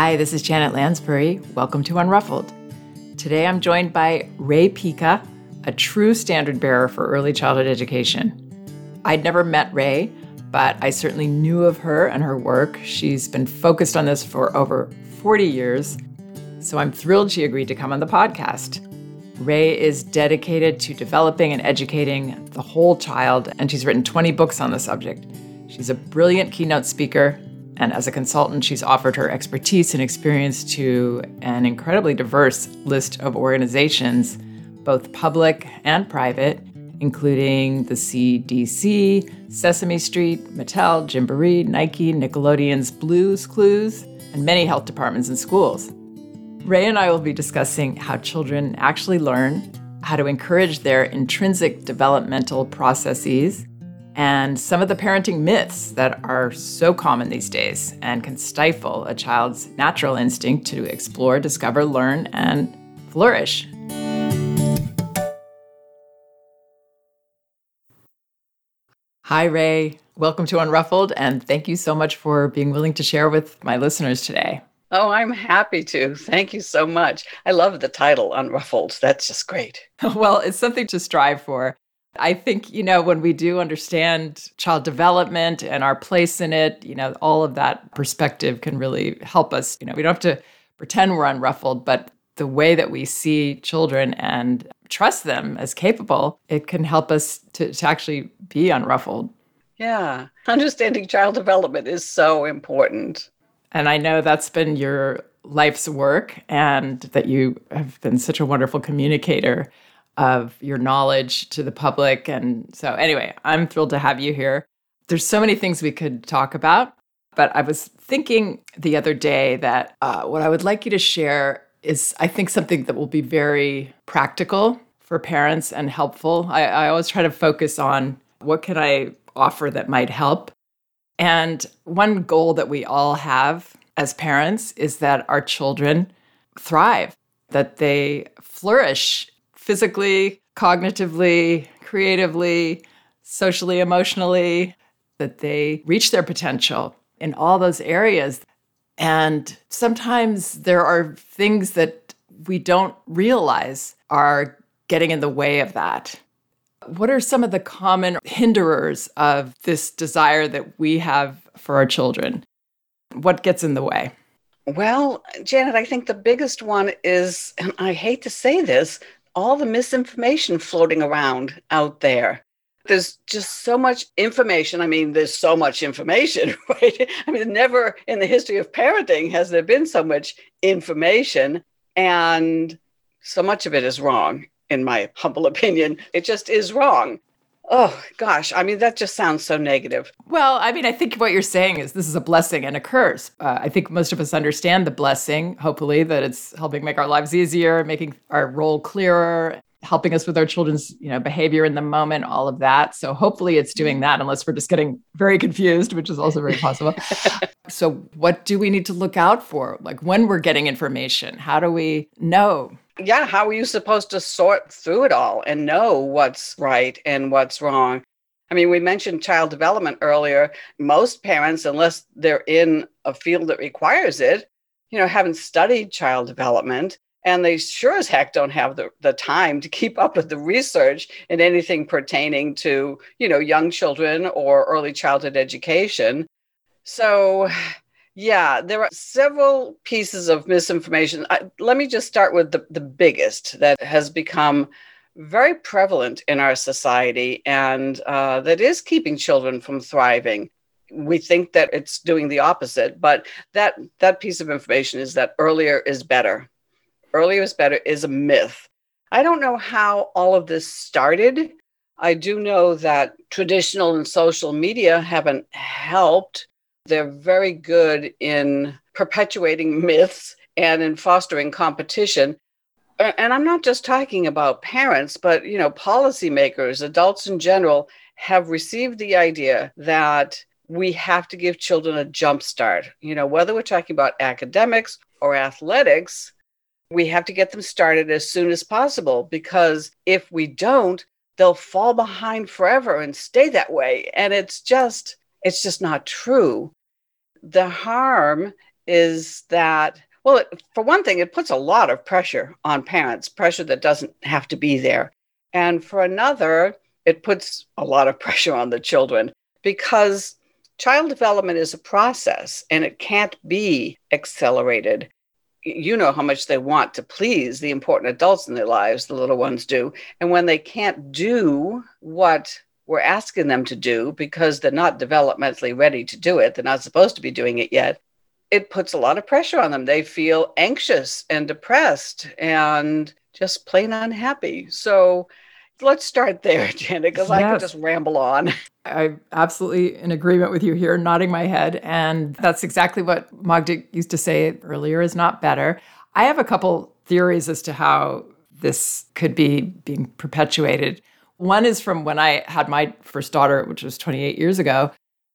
Hi, this is Janet Lansbury. Welcome to Unruffled. Today I'm joined by Rae Pica, a true standard bearer for early childhood education. I'd never met Rae, but I certainly knew of her and her work. She's been focused on this for over 40 years, so I'm thrilled she agreed to come on the podcast. Rae is dedicated to developing and educating the whole child, and she's written 20 books on the subject. She's a brilliant keynote speaker and as a consultant, she's offered her expertise and experience to an incredibly diverse list of organizations, both public and private, including the CDC, Sesame Street, Mattel, Gymboree, Nike, Nickelodeon's Blues Clues, and many health departments and schools. Rae and I will be discussing how children actually learn, how to encourage their intrinsic developmental processes, and some of the parenting myths that are so common these days and can stifle a child's natural instinct to explore, discover, learn, and flourish. Hi, Rae. Welcome to Unruffled, and thank you so much for being willing to share with my listeners today. Oh, I'm happy to. Thank you so much. I love the title, Unruffled. That's just great. well, it's something to strive for. I think, you know, when we do understand child development and our place in it, you know, all of that perspective can really help us. You know, we don't have to pretend we're unruffled, but the way that we see children and trust them as capable, it can help us to, to actually be unruffled. Yeah. Understanding child development is so important. And I know that's been your life's work and that you have been such a wonderful communicator of your knowledge to the public. And so, anyway, I'm thrilled to have you here. There's so many things we could talk about, but I was thinking the other day that uh, what I would like you to share is, I think, something that will be very practical for parents and helpful. I, I always try to focus on what can I offer that might help. And one goal that we all have as parents is that our children thrive, that they flourish physically, cognitively, creatively, socially, emotionally, that they reach their potential in all those areas. And sometimes there are things that we don't realize are getting in the way of that. What are some of the common hinderers of this desire that we have for our children? What gets in the way? Well, Janet, I think the biggest one is, and I hate to say this, all the misinformation floating around out there. There's just so much information. I mean, there's so much information, right? I mean, never in the history of parenting has there been so much information, and so much of it is wrong, in my humble opinion. It just is wrong. Oh gosh, I mean that just sounds so negative. Well, I mean, I think what you're saying is this is a blessing and a curse. Uh, I think most of us understand the blessing, hopefully, that it's helping make our lives easier, making our role clearer, helping us with our children's, you know, behavior in the moment, all of that. So hopefully, it's doing that, unless we're just getting very confused, which is also very possible. so, what do we need to look out for? Like when we're getting information, how do we know? Yeah, how are you supposed to sort through it all and know what's right and what's wrong? I mean, we mentioned child development earlier. Most parents, unless they're in a field that requires it, you know, haven't studied child development. And they sure as heck don't have the, the time to keep up with the research in anything pertaining to, you know, young children or early childhood education. So yeah, there are several pieces of misinformation. I, let me just start with the, the biggest that has become very prevalent in our society and uh, that is keeping children from thriving. We think that it's doing the opposite, but that, that piece of information is that earlier is better. Earlier is better is a myth. I don't know how all of this started. I do know that traditional and social media haven't helped they're very good in perpetuating myths and in fostering competition. And I'm not just talking about parents, but you know, policymakers, adults in general have received the idea that we have to give children a jump start. You know, whether we're talking about academics or athletics, we have to get them started as soon as possible because if we don't, they'll fall behind forever and stay that way. And it's just, it's just not true the harm is that well, it, for one thing, it puts a lot of pressure on parents, pressure that doesn't have to be there. And for another, it puts a lot of pressure on the children because child development is a process and it can't be accelerated. You know how much they want to please the important adults in their lives, the little ones do. And when they can't do what we're asking them to do because they're not developmentally ready to do it, they're not supposed to be doing it yet, it puts a lot of pressure on them. They feel anxious and depressed and just plain unhappy. So let's start there, Janet, because yes. I could just ramble on. I'm absolutely in agreement with you here, nodding my head. And that's exactly what Magda used to say earlier is not better. I have a couple theories as to how this could be being perpetuated. One is from when I had my first daughter, which was 28 years ago.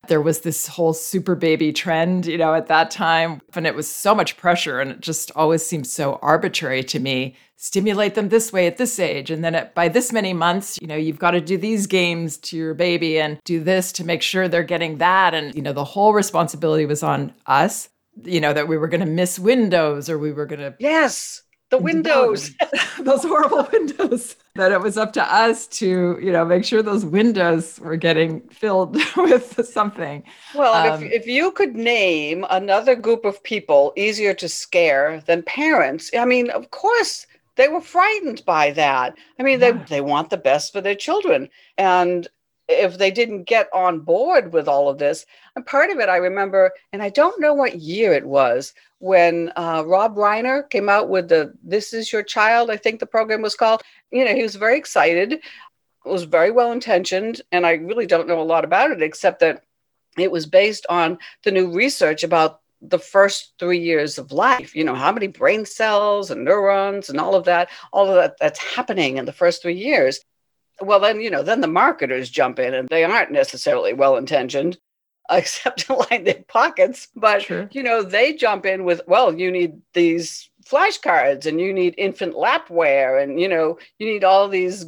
There was this whole super baby trend, you know, at that time, and it was so much pressure and it just always seemed so arbitrary to me. Stimulate them this way at this age. And then at, by this many months, you know, you've got to do these games to your baby and do this to make sure they're getting that. And, you know, the whole responsibility was on us, you know, that we were going to miss windows or we were going to. Yes the windows those horrible windows that it was up to us to you know make sure those windows were getting filled with something. Well um, if, if you could name another group of people easier to scare than parents i mean of course they were frightened by that. I mean yeah. they, they want the best for their children. And if they didn't get on board with all of this. And part of it, I remember, and I don't know what year it was when uh, Rob Reiner came out with the "This Is Your Child," I think the program was called. You know, he was very excited, was very well intentioned, and I really don't know a lot about it except that it was based on the new research about the first three years of life you know how many brain cells and neurons and all of that all of that that's happening in the first three years well then you know then the marketers jump in and they aren't necessarily well intentioned except to line their pockets. But sure. you know they jump in with well you need these flashcards and you need infant lapware and you know you need all these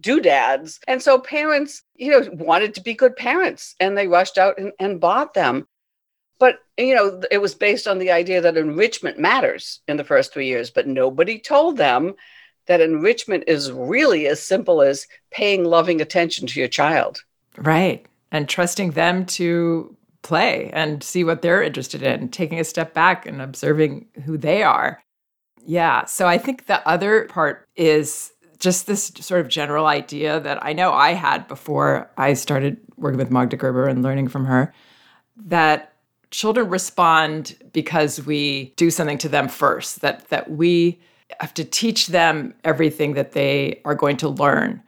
doodads. And so parents you know wanted to be good parents and they rushed out and, and bought them. But you know it was based on the idea that enrichment matters in the first three years but nobody told them that enrichment is really as simple as paying loving attention to your child. Right. And trusting them to play and see what they're interested in, taking a step back and observing who they are. Yeah. So I think the other part is just this sort of general idea that I know I had before I started working with Magda Gerber and learning from her that children respond because we do something to them first, that that we have to teach them everything that they are going to learn.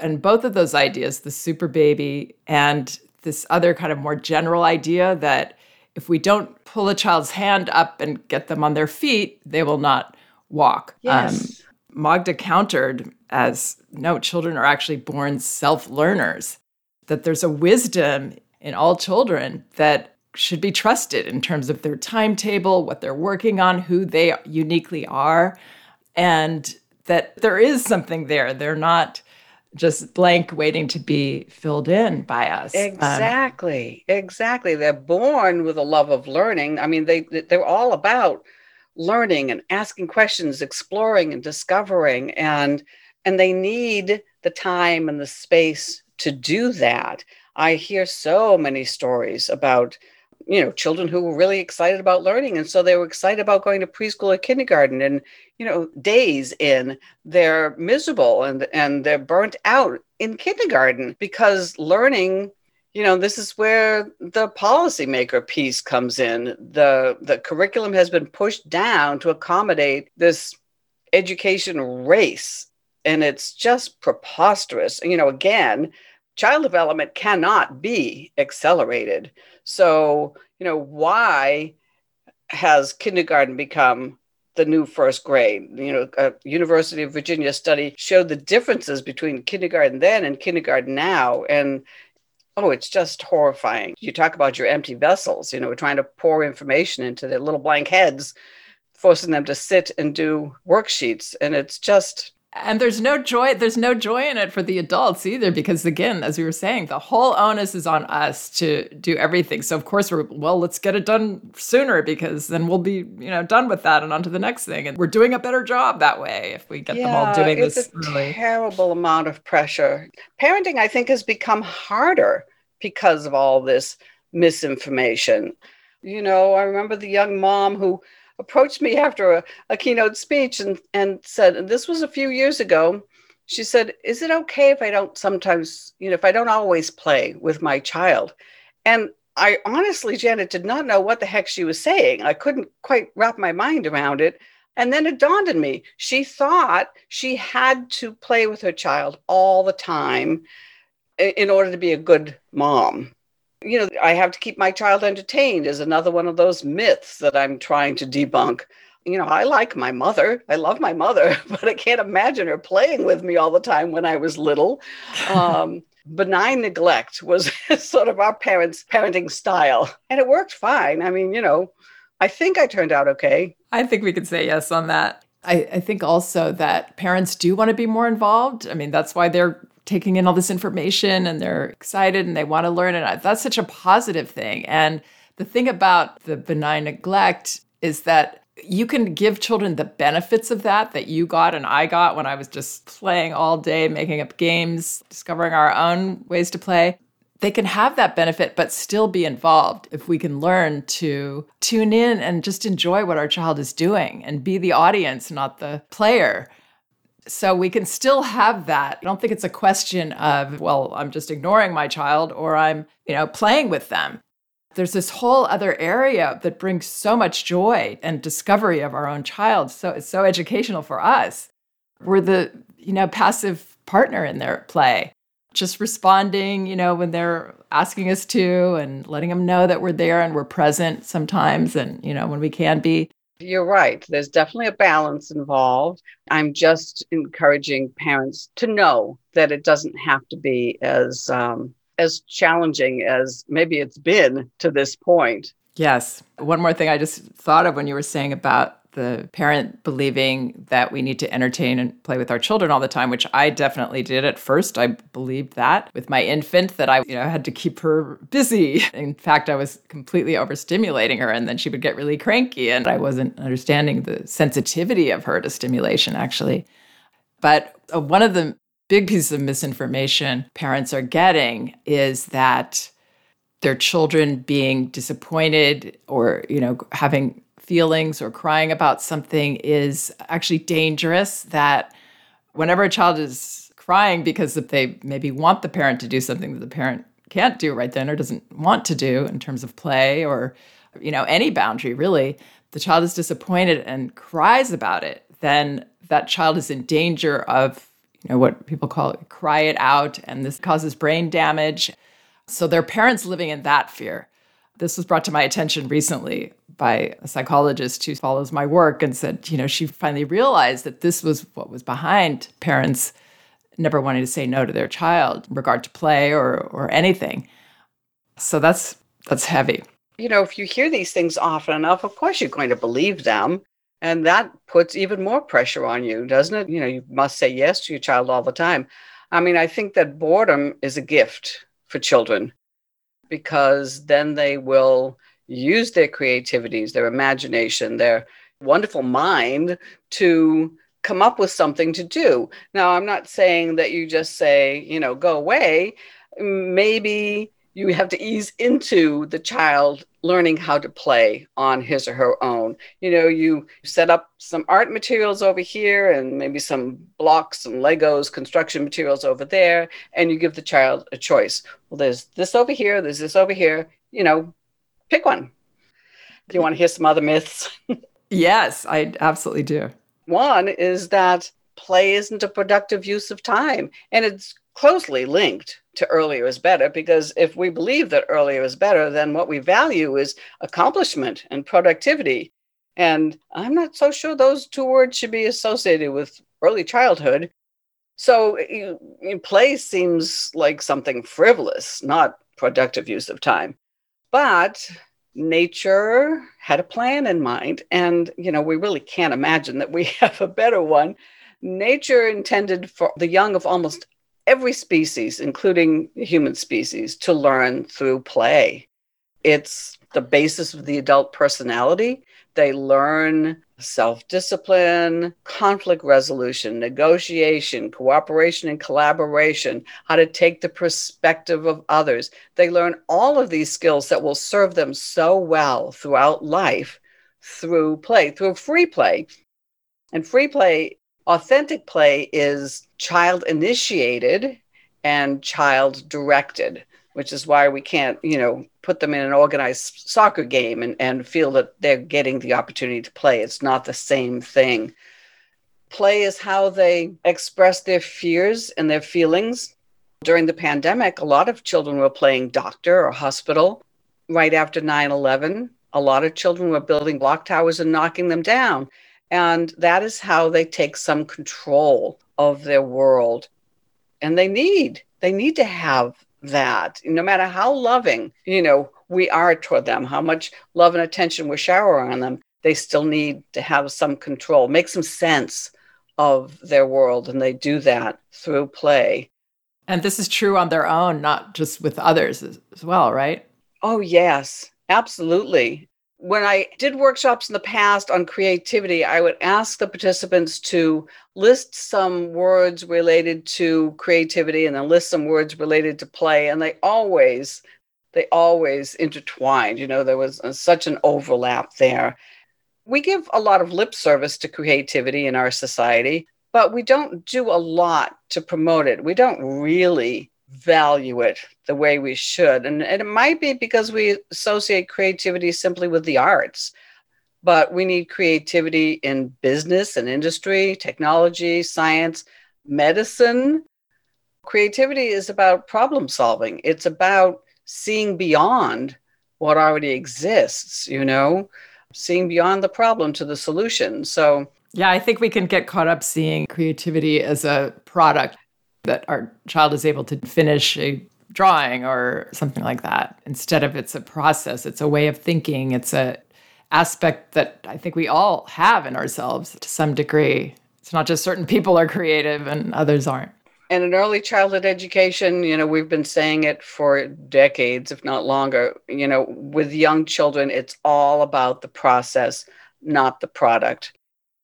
And both of those ideas, the super baby and this other kind of more general idea that if we don't pull a child's hand up and get them on their feet, they will not walk. Yes. Um, Magda countered as no, children are actually born self learners, that there's a wisdom in all children that should be trusted in terms of their timetable, what they're working on, who they uniquely are and that there is something there. They're not just blank waiting to be filled in by us. Um, exactly. Um, exactly. They're born with a love of learning. I mean, they they're all about learning and asking questions, exploring and discovering and and they need the time and the space to do that. I hear so many stories about you know children who were really excited about learning. And so they were excited about going to preschool or kindergarten and you know days in. They're miserable and and they're burnt out in kindergarten because learning you know this is where the policymaker piece comes in. The the curriculum has been pushed down to accommodate this education race. And it's just preposterous. You know again child development cannot be accelerated so, you know, why has kindergarten become the new first grade? You know, a University of Virginia study showed the differences between kindergarten then and kindergarten now. And oh, it's just horrifying. You talk about your empty vessels, you know, we're trying to pour information into their little blank heads, forcing them to sit and do worksheets. And it's just and there's no joy there's no joy in it for the adults either because again as we were saying the whole onus is on us to do everything. So of course we're well let's get it done sooner because then we'll be you know done with that and on to the next thing. And we're doing a better job that way if we get yeah, them all doing it's this a really. terrible amount of pressure. Parenting i think has become harder because of all this misinformation. You know i remember the young mom who approached me after a, a keynote speech and, and said, and this was a few years ago, she said, Is it okay if I don't sometimes, you know, if I don't always play with my child? And I honestly, Janet, did not know what the heck she was saying. I couldn't quite wrap my mind around it. And then it dawned on me. She thought she had to play with her child all the time in order to be a good mom you know, I have to keep my child entertained is another one of those myths that I'm trying to debunk. You know, I like my mother. I love my mother, but I can't imagine her playing with me all the time when I was little. Um, benign neglect was sort of our parents' parenting style, and it worked fine. I mean, you know, I think I turned out okay. I think we could say yes on that. I, I think also that parents do want to be more involved. I mean, that's why they're taking in all this information and they're excited and they want to learn And That's such a positive thing. And the thing about the benign neglect is that you can give children the benefits of that that you got and I got when I was just playing all day, making up games, discovering our own ways to play. They can have that benefit, but still be involved if we can learn to tune in and just enjoy what our child is doing and be the audience, not the player. So we can still have that. I don't think it's a question of, well, I'm just ignoring my child or I'm, you know, playing with them. There's this whole other area that brings so much joy and discovery of our own child. So it's so educational for us. We're the, you know, passive partner in their play, just responding, you know, when they're asking us to and letting them know that we're there and we're present sometimes and, you know, when we can be. You're right. There's definitely a balance involved. I'm just encouraging parents to know that it doesn't have to be as um, as challenging as maybe it's been to this point. Yes. One more thing I just thought of when you were saying about the parent believing that we need to entertain and play with our children all the time, which I definitely did at first. I believed that with my infant that I, you know, had to keep her busy. In fact, I was completely overstimulating her and then she would get really cranky and I wasn't understanding the sensitivity of her to stimulation actually. But uh, one of the big pieces of misinformation parents are getting is that their children being disappointed or, you know, having feelings or crying about something is actually dangerous. That whenever a child is crying because they maybe want the parent to do something that the parent can't do right then or doesn't want to do in terms of play or you know any boundary really the child is disappointed and cries about it then that child is in danger of you know what people call it cry it out and this causes brain damage so their parents living in that fear this was brought to my attention recently by a psychologist who follows my work and said, you know, she finally realized that this was what was behind parents never wanting to say no to their child in regard to play or or anything. So that's that's heavy. You know, if you hear these things often enough, of course you're going to believe them. And that puts even more pressure on you, doesn't it? You know, you must say yes to your child all the time. I mean, I think that boredom is a gift for children because then they will use their creativities, their imagination, their wonderful mind to come up with something to do. Now, I'm not saying that you just say, you know, go away. Maybe you have to ease into the child learning how to play on his or her own. You know, you set up some art materials over here and maybe some blocks and Legos, construction materials over there, and you give the child a choice. Well, there's this over here, there's this over here, you know, pick one. Do you want to hear some other myths? yes, I absolutely do. One is that play isn't a productive use of time, and it's closely linked to earlier is better because if we believe that earlier is better, then what we value is accomplishment and productivity. And I'm not so sure those two words should be associated with early childhood. So you, you, play seems like something frivolous, not productive use of time. But nature had a plan in mind. And, you know, we really can't imagine that we have a better one nature intended for the young of almost every species, including human species, to learn through play. It's the basis of the adult personality. They learn self discipline, conflict resolution, negotiation, cooperation and collaboration, how to take the perspective of others. They learn all of these skills that will serve them so well throughout life through play, through free play. And free play, authentic play is child initiated and child directed which is why we can't, you know, put them in an organized soccer game and, and feel that they're getting the opportunity to play. It's not the same thing. Play is how they express their fears and their feelings. During the pandemic, a lot of children were playing doctor or hospital. Right after 9 11, a lot of children were building block towers and knocking them down. And that is how they take some control of their world. And they need, they need to have that. No matter how loving you know we are toward them how much love and attention we're showering on them they still need to have some control make some sense of their world and they do that through play. And this is true on their own not just with others as, well right? Oh yes. Absolutely when I did workshops in the past on creativity, I would ask the participants to list some words related to creativity and then list some words related to play. And they always, they always intertwined. You know, there was such an overlap there. We give a lot of lip service to creativity in our society, but we don't do a lot to promote it. We don't really value it the way we should. And, and it might be because we associate creativity simply with the arts, but we need creativity in business and industry, technology, science, medicine. Creativity is about problem solving, it's about seeing beyond what already exists, you know, seeing beyond the problem to the solution. So, yeah, I think we can get caught up seeing creativity as a product that our child is able to finish a drawing or something like that. Instead of it's a process it's a way of thinking it's a aspect that i think we all have in ourselves to some degree. It's not just certain people are creative and others aren't. And in early childhood education you know we've been saying it for decades if not longer you know with young children it's all about the process not the product.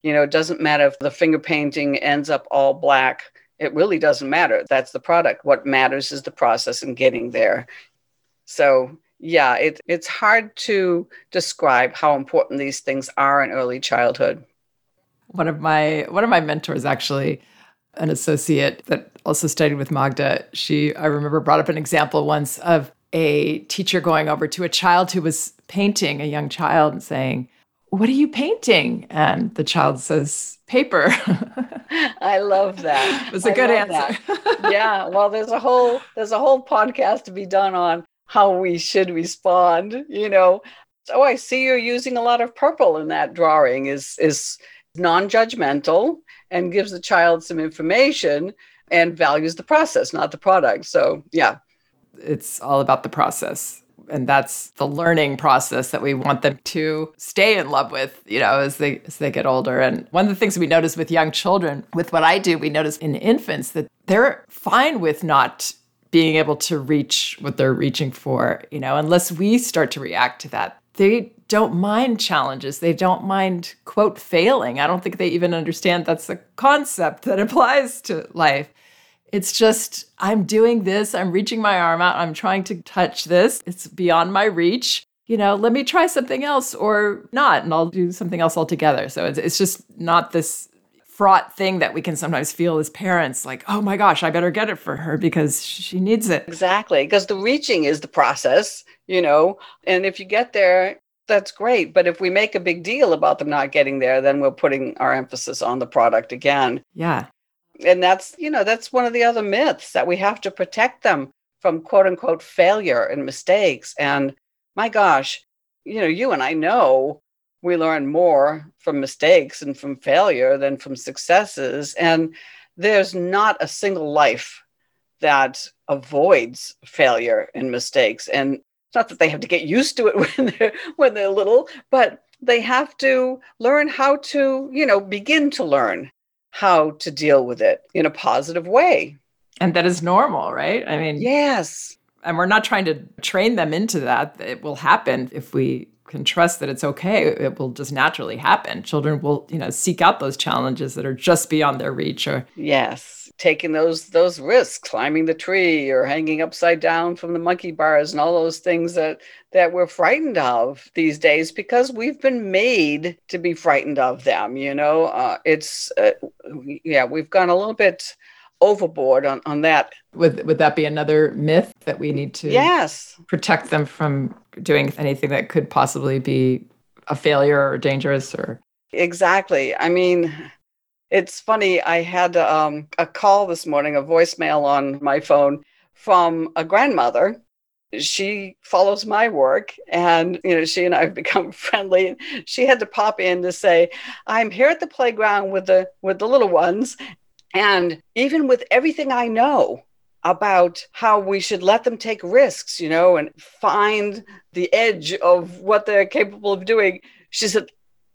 You know it doesn't matter if the finger painting ends up all black it really doesn't matter. That's the product. What matters is the process and getting there. So, yeah, it, it's hard to describe how important these things are in early childhood. One of my one of my mentors actually an associate that also studied with Magda, she I remember brought up an example once of a teacher going over to a child who was painting, a young child, and saying, What are you painting? And the child says, Paper. I love that. It was a I good answer. yeah. Well, there's a whole there's a whole podcast to be done on how we should respond, you know. So I see you're using a lot of purple in that drawing is is non-judgmental and gives the child some information and values the process, not the product. So, yeah. It's all about the process and that's the learning process that we want them to stay in love with you know as they as they get older. And one of the things we notice with young children with what i do we notice in infants that they're fine with not being able to reach what they're reaching for you know unless we start to react to that. They don't mind challenges. They don't mind quote failing. I don't think they even understand that's a concept that applies to life it's just, I'm doing this, I'm reaching my arm out, I'm trying to touch this. It's beyond my reach. You know, let me try something else or not, and I'll do something else altogether. So it's, it's just not this fraught thing that we can sometimes feel as parents like, oh my gosh, I better get it for her because she needs it. Exactly. Because the reaching is the process, you know, and if you get there, that's great. But if we make a big deal about them not getting there, then we're putting our emphasis on the product again. Yeah and that's you know that's one of the other myths that we have to protect them from quote unquote failure and mistakes. And my gosh you know you and i know we learn more from mistakes and from failure than from successes. And there's not a single life that avoids failure and mistakes. And it's not that they have to get used to it when they're when they're little but they have to learn how to you know begin to learn how to deal with it in a positive way. And that is normal, right? I mean, yes. And we're not trying to train them into that. It will happen if we can trust that it's okay. It will just naturally happen. Children will, you know, seek out those challenges that are just beyond their reach or Yes taking those those risks climbing the tree or hanging upside down from the monkey bars and all those things that that we're frightened of these days because we've been made to be frightened of them you know uh, it's uh, yeah we've gone a little bit overboard on, on that. Would would that be another myth that we need to yes. protect them from doing anything that could possibly be a failure or dangerous or? Exactly. I mean it's funny, I had um, a call this morning, a voicemail on my phone from a grandmother. She follows my work, and you know, she and I have become friendly. She had to pop in to say, "I'm here at the playground with the with the little ones, and even with everything I know, about how we should let them take risks, you know, and find the edge of what they're capable of doing. She said,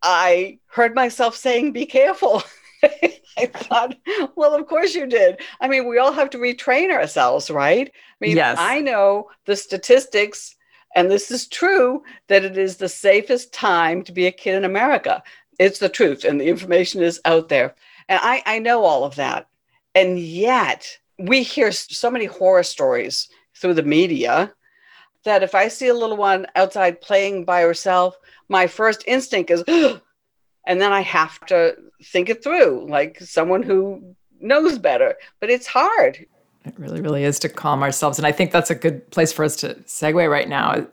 I heard myself saying, be careful. I thought, well, of course you did. I mean, we all have to retrain ourselves, right? I mean, yes. I know the statistics, and this is true, that it is the safest time to be a kid in America. It's the truth, and the information is out there. And I, I know all of that. And yet, we hear so many horror stories through the media that if I see a little one outside playing by herself, my first instinct is, oh, and then I have to think it through like someone who knows better. But it's hard. It really, really is to calm ourselves. And I think that's a good place for us to segue right now.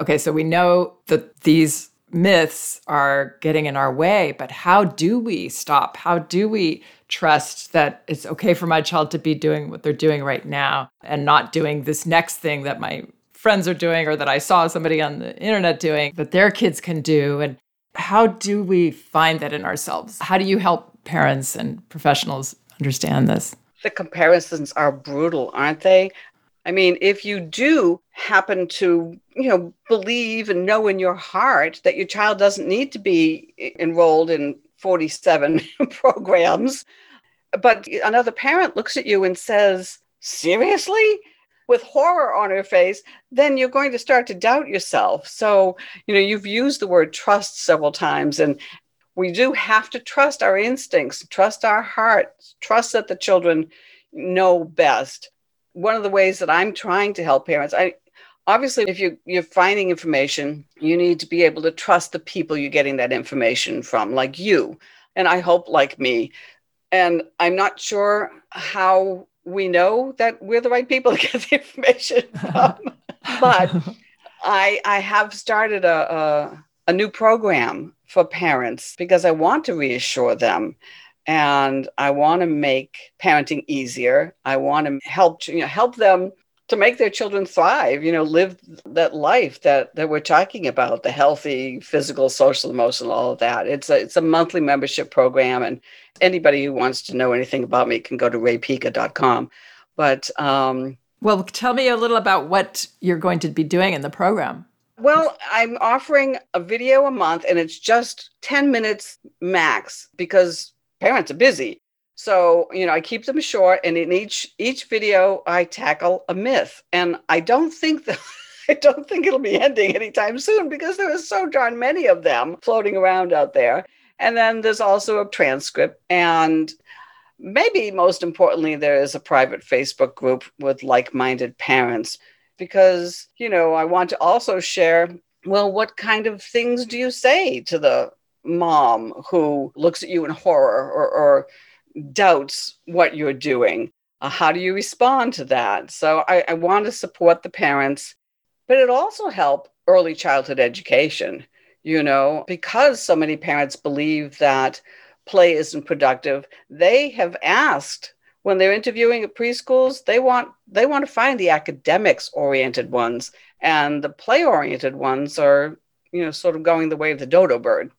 Okay, so we know that these myths are getting in our way, but how do we stop? How do we trust that it's okay for my child to be doing what they're doing right now and not doing this next thing that my friends are doing or that I saw somebody on the internet doing that their kids can do? And how do we find that in ourselves? How do you help parents and professionals understand this? The comparisons are brutal, aren't they? I mean, if you do happen to, you know, believe and know in your heart that your child doesn't need to be enrolled in 47 programs, but another parent looks at you and says, Seriously? With horror on her face, then you're going to start to doubt yourself. So, you know, you've used the word trust several times, and we do have to trust our instincts, trust our hearts, trust that the children know best. One of the ways that I'm trying to help parents, I obviously if you you're finding information, you need to be able to trust the people you're getting that information from, like you, and I hope like me. And I'm not sure how we know that we're the right people to get the information from. but I I have started a, a a new program for parents because I want to reassure them and I want to make parenting easier. I want to help you know help them to make their children thrive, you know, live that life that that we're talking about, the healthy physical, social, emotional, all of that. It's a it's a monthly membership program and anybody who wants to know anything about me can go to raepica.com. But um, well, tell me a little about what you're going to be doing in the program. Well, I'm offering a video a month and it's just 10 minutes max because parents are busy. So, you know, I keep them short and in each each video I tackle a myth. And I don't think that I don't think it'll be ending anytime soon because there are so darn many of them floating around out there. And then there's also a transcript. And maybe most importantly, there is a private Facebook group with like minded parents because, you know, I want to also share well, what kind of things do you say to the mom who looks at you in horror or, or doubts what you're doing? Uh, how do you respond to that? So I, I want to support the parents, but it also help early childhood education you know, because so many parents believe that play isn't productive, they have asked when they're interviewing at preschools, they want they want to find the academics oriented ones and the play oriented ones are, you know, sort of going the way of the dodo bird.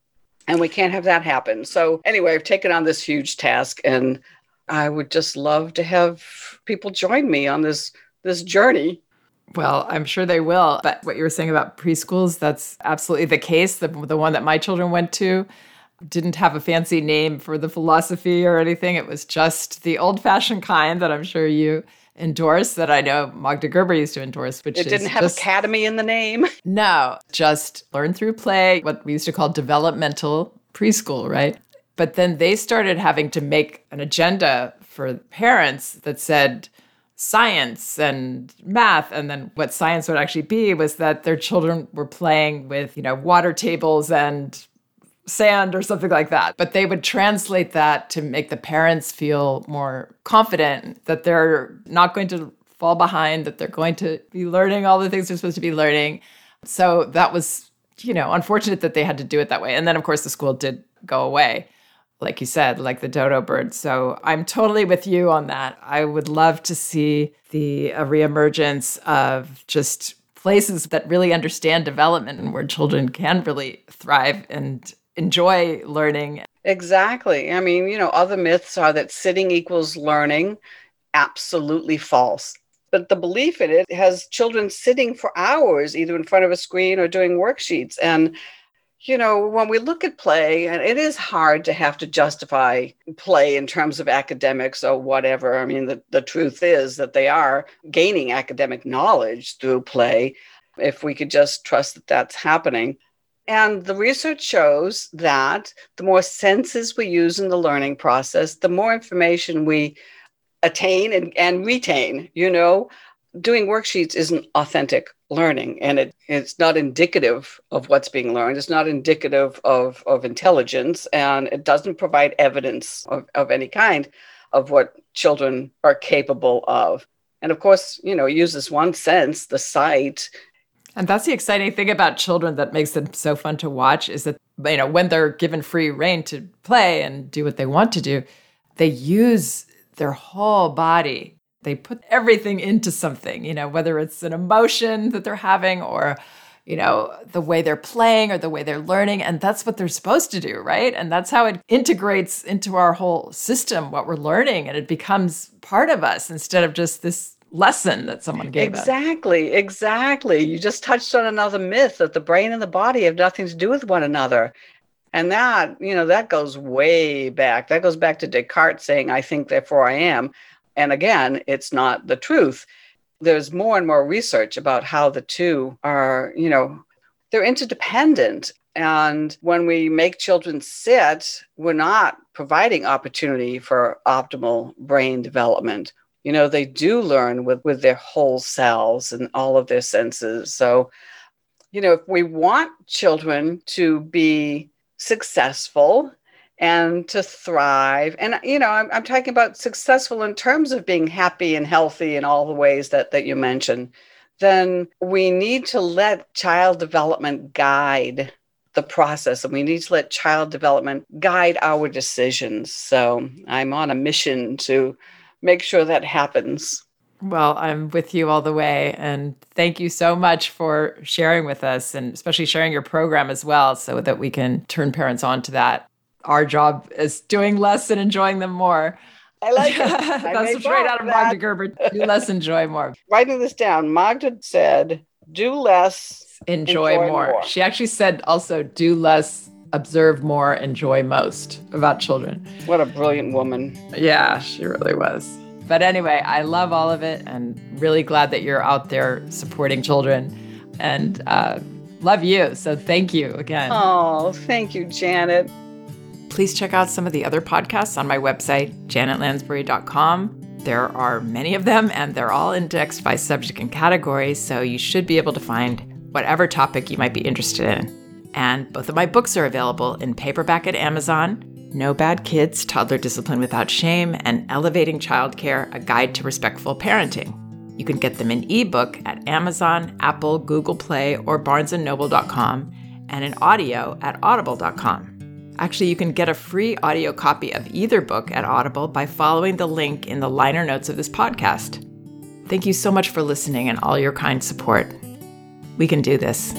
And we can't have that happen. So anyway, I've taken on this huge task and I would just love to have people join me on this this journey well, I'm sure they will. But what you were saying about preschools, that's absolutely the case. The, the one that my children went to, didn't have a fancy name for the philosophy or anything. It was just the old fashioned kind that I'm sure you endorse that I know Magda Gerber used to endorse, which it didn't have just, academy in the name. No, just learn through play, what we used to call developmental preschool, right? But then they started having to make an agenda for parents that said science and math and then what science would actually be was that their children were playing with, you know, water tables and sand or something like that. But they would translate that to make the parents feel more confident that they're not going to fall behind, that they're going to be learning all the things they're supposed to be learning. So that was, you know, unfortunate that they had to do it that way. And then, of course, the school did go away, like you said, like the dodo bird. So I'm totally with you on that. I would love to see the reemergence of just places that really understand development and where children can really thrive and enjoy learning. Exactly. I mean, you know, other myths are that sitting equals learning. Absolutely false. But the belief in it has children sitting for hours, either in front of a screen or doing worksheets. And, you know, when we look at play, and it is hard to have to justify play in terms of academics or whatever. I mean, the, the truth is that they are gaining academic knowledge through play if we could just trust that that's happening. And the research shows that the more senses we use in the learning process, the more information we attain and, and retain. You know, doing worksheets isn't authentic learning and it, it's not indicative of what's being learned. It's not indicative of, of intelligence and it doesn't provide evidence of, of any kind of what children are capable of. And of course, you know, use this one sense, the sight, and that's the exciting thing about children that makes them so fun to watch is that you know when they're given free reign to play and do what they want to do, they use their whole body. They put everything into something, you know, whether it's an emotion that they're having or you know, the way they're playing or the way they're learning. And that's what they're supposed to do, right? And that's how it integrates into our whole system, what we're learning, and it becomes part of us instead of just this lesson that someone gave exactly us. exactly. You just touched on another myth that the brain and the body have nothing to do with one another. And that you know that goes way back. That goes back to descartes saying i think therefore i am. And again it's not the truth. There's more and more research about how the two are you know they're interdependent. And when we make children sit we're not providing opportunity for optimal brain development you know they do learn with with their whole selves and all of their senses. So you know if we want children to be successful and to thrive and you know I'm, I'm talking about successful in terms of being happy and healthy in all the ways that that you mentioned then we need to let child development guide the process and we need to let child development guide our decisions. So i'm on a mission to make sure that happens. Well, I'm with you all the way. And thank you so much for sharing with us and especially sharing your program as well so that we can turn parents on to that. Our job is doing less and enjoying them more. I like it. That's straight out of that. Magda Gerber. Do less, enjoy more. Writing this down, Magda said, do less, enjoy, enjoy more. more. She actually said also, do less, observe more, enjoy most about children. What a brilliant woman. Yeah, she really was. But anyway, I love all of it and really glad that you're out there supporting children and uh, love you. So thank you again. Oh, thank you, Janet. Please check out some of the other podcasts on my website, janetlansbury.com. There are many of them, and they're all indexed by subject and category, so you should be able to find whatever topic you might be interested in. And both of my books are available in paperback at Amazon No Bad Kids Toddler Discipline Without Shame, and Elevating Childcare A Guide to Respectful Parenting. You can get them in ebook at Amazon, Apple, Google Play, or barnesandnoble.com, and in audio at audible.com. Actually, you can get a free audio copy of either book at Audible by following the link in the liner notes of this podcast. Thank you so much for listening and all your kind support. We can do this.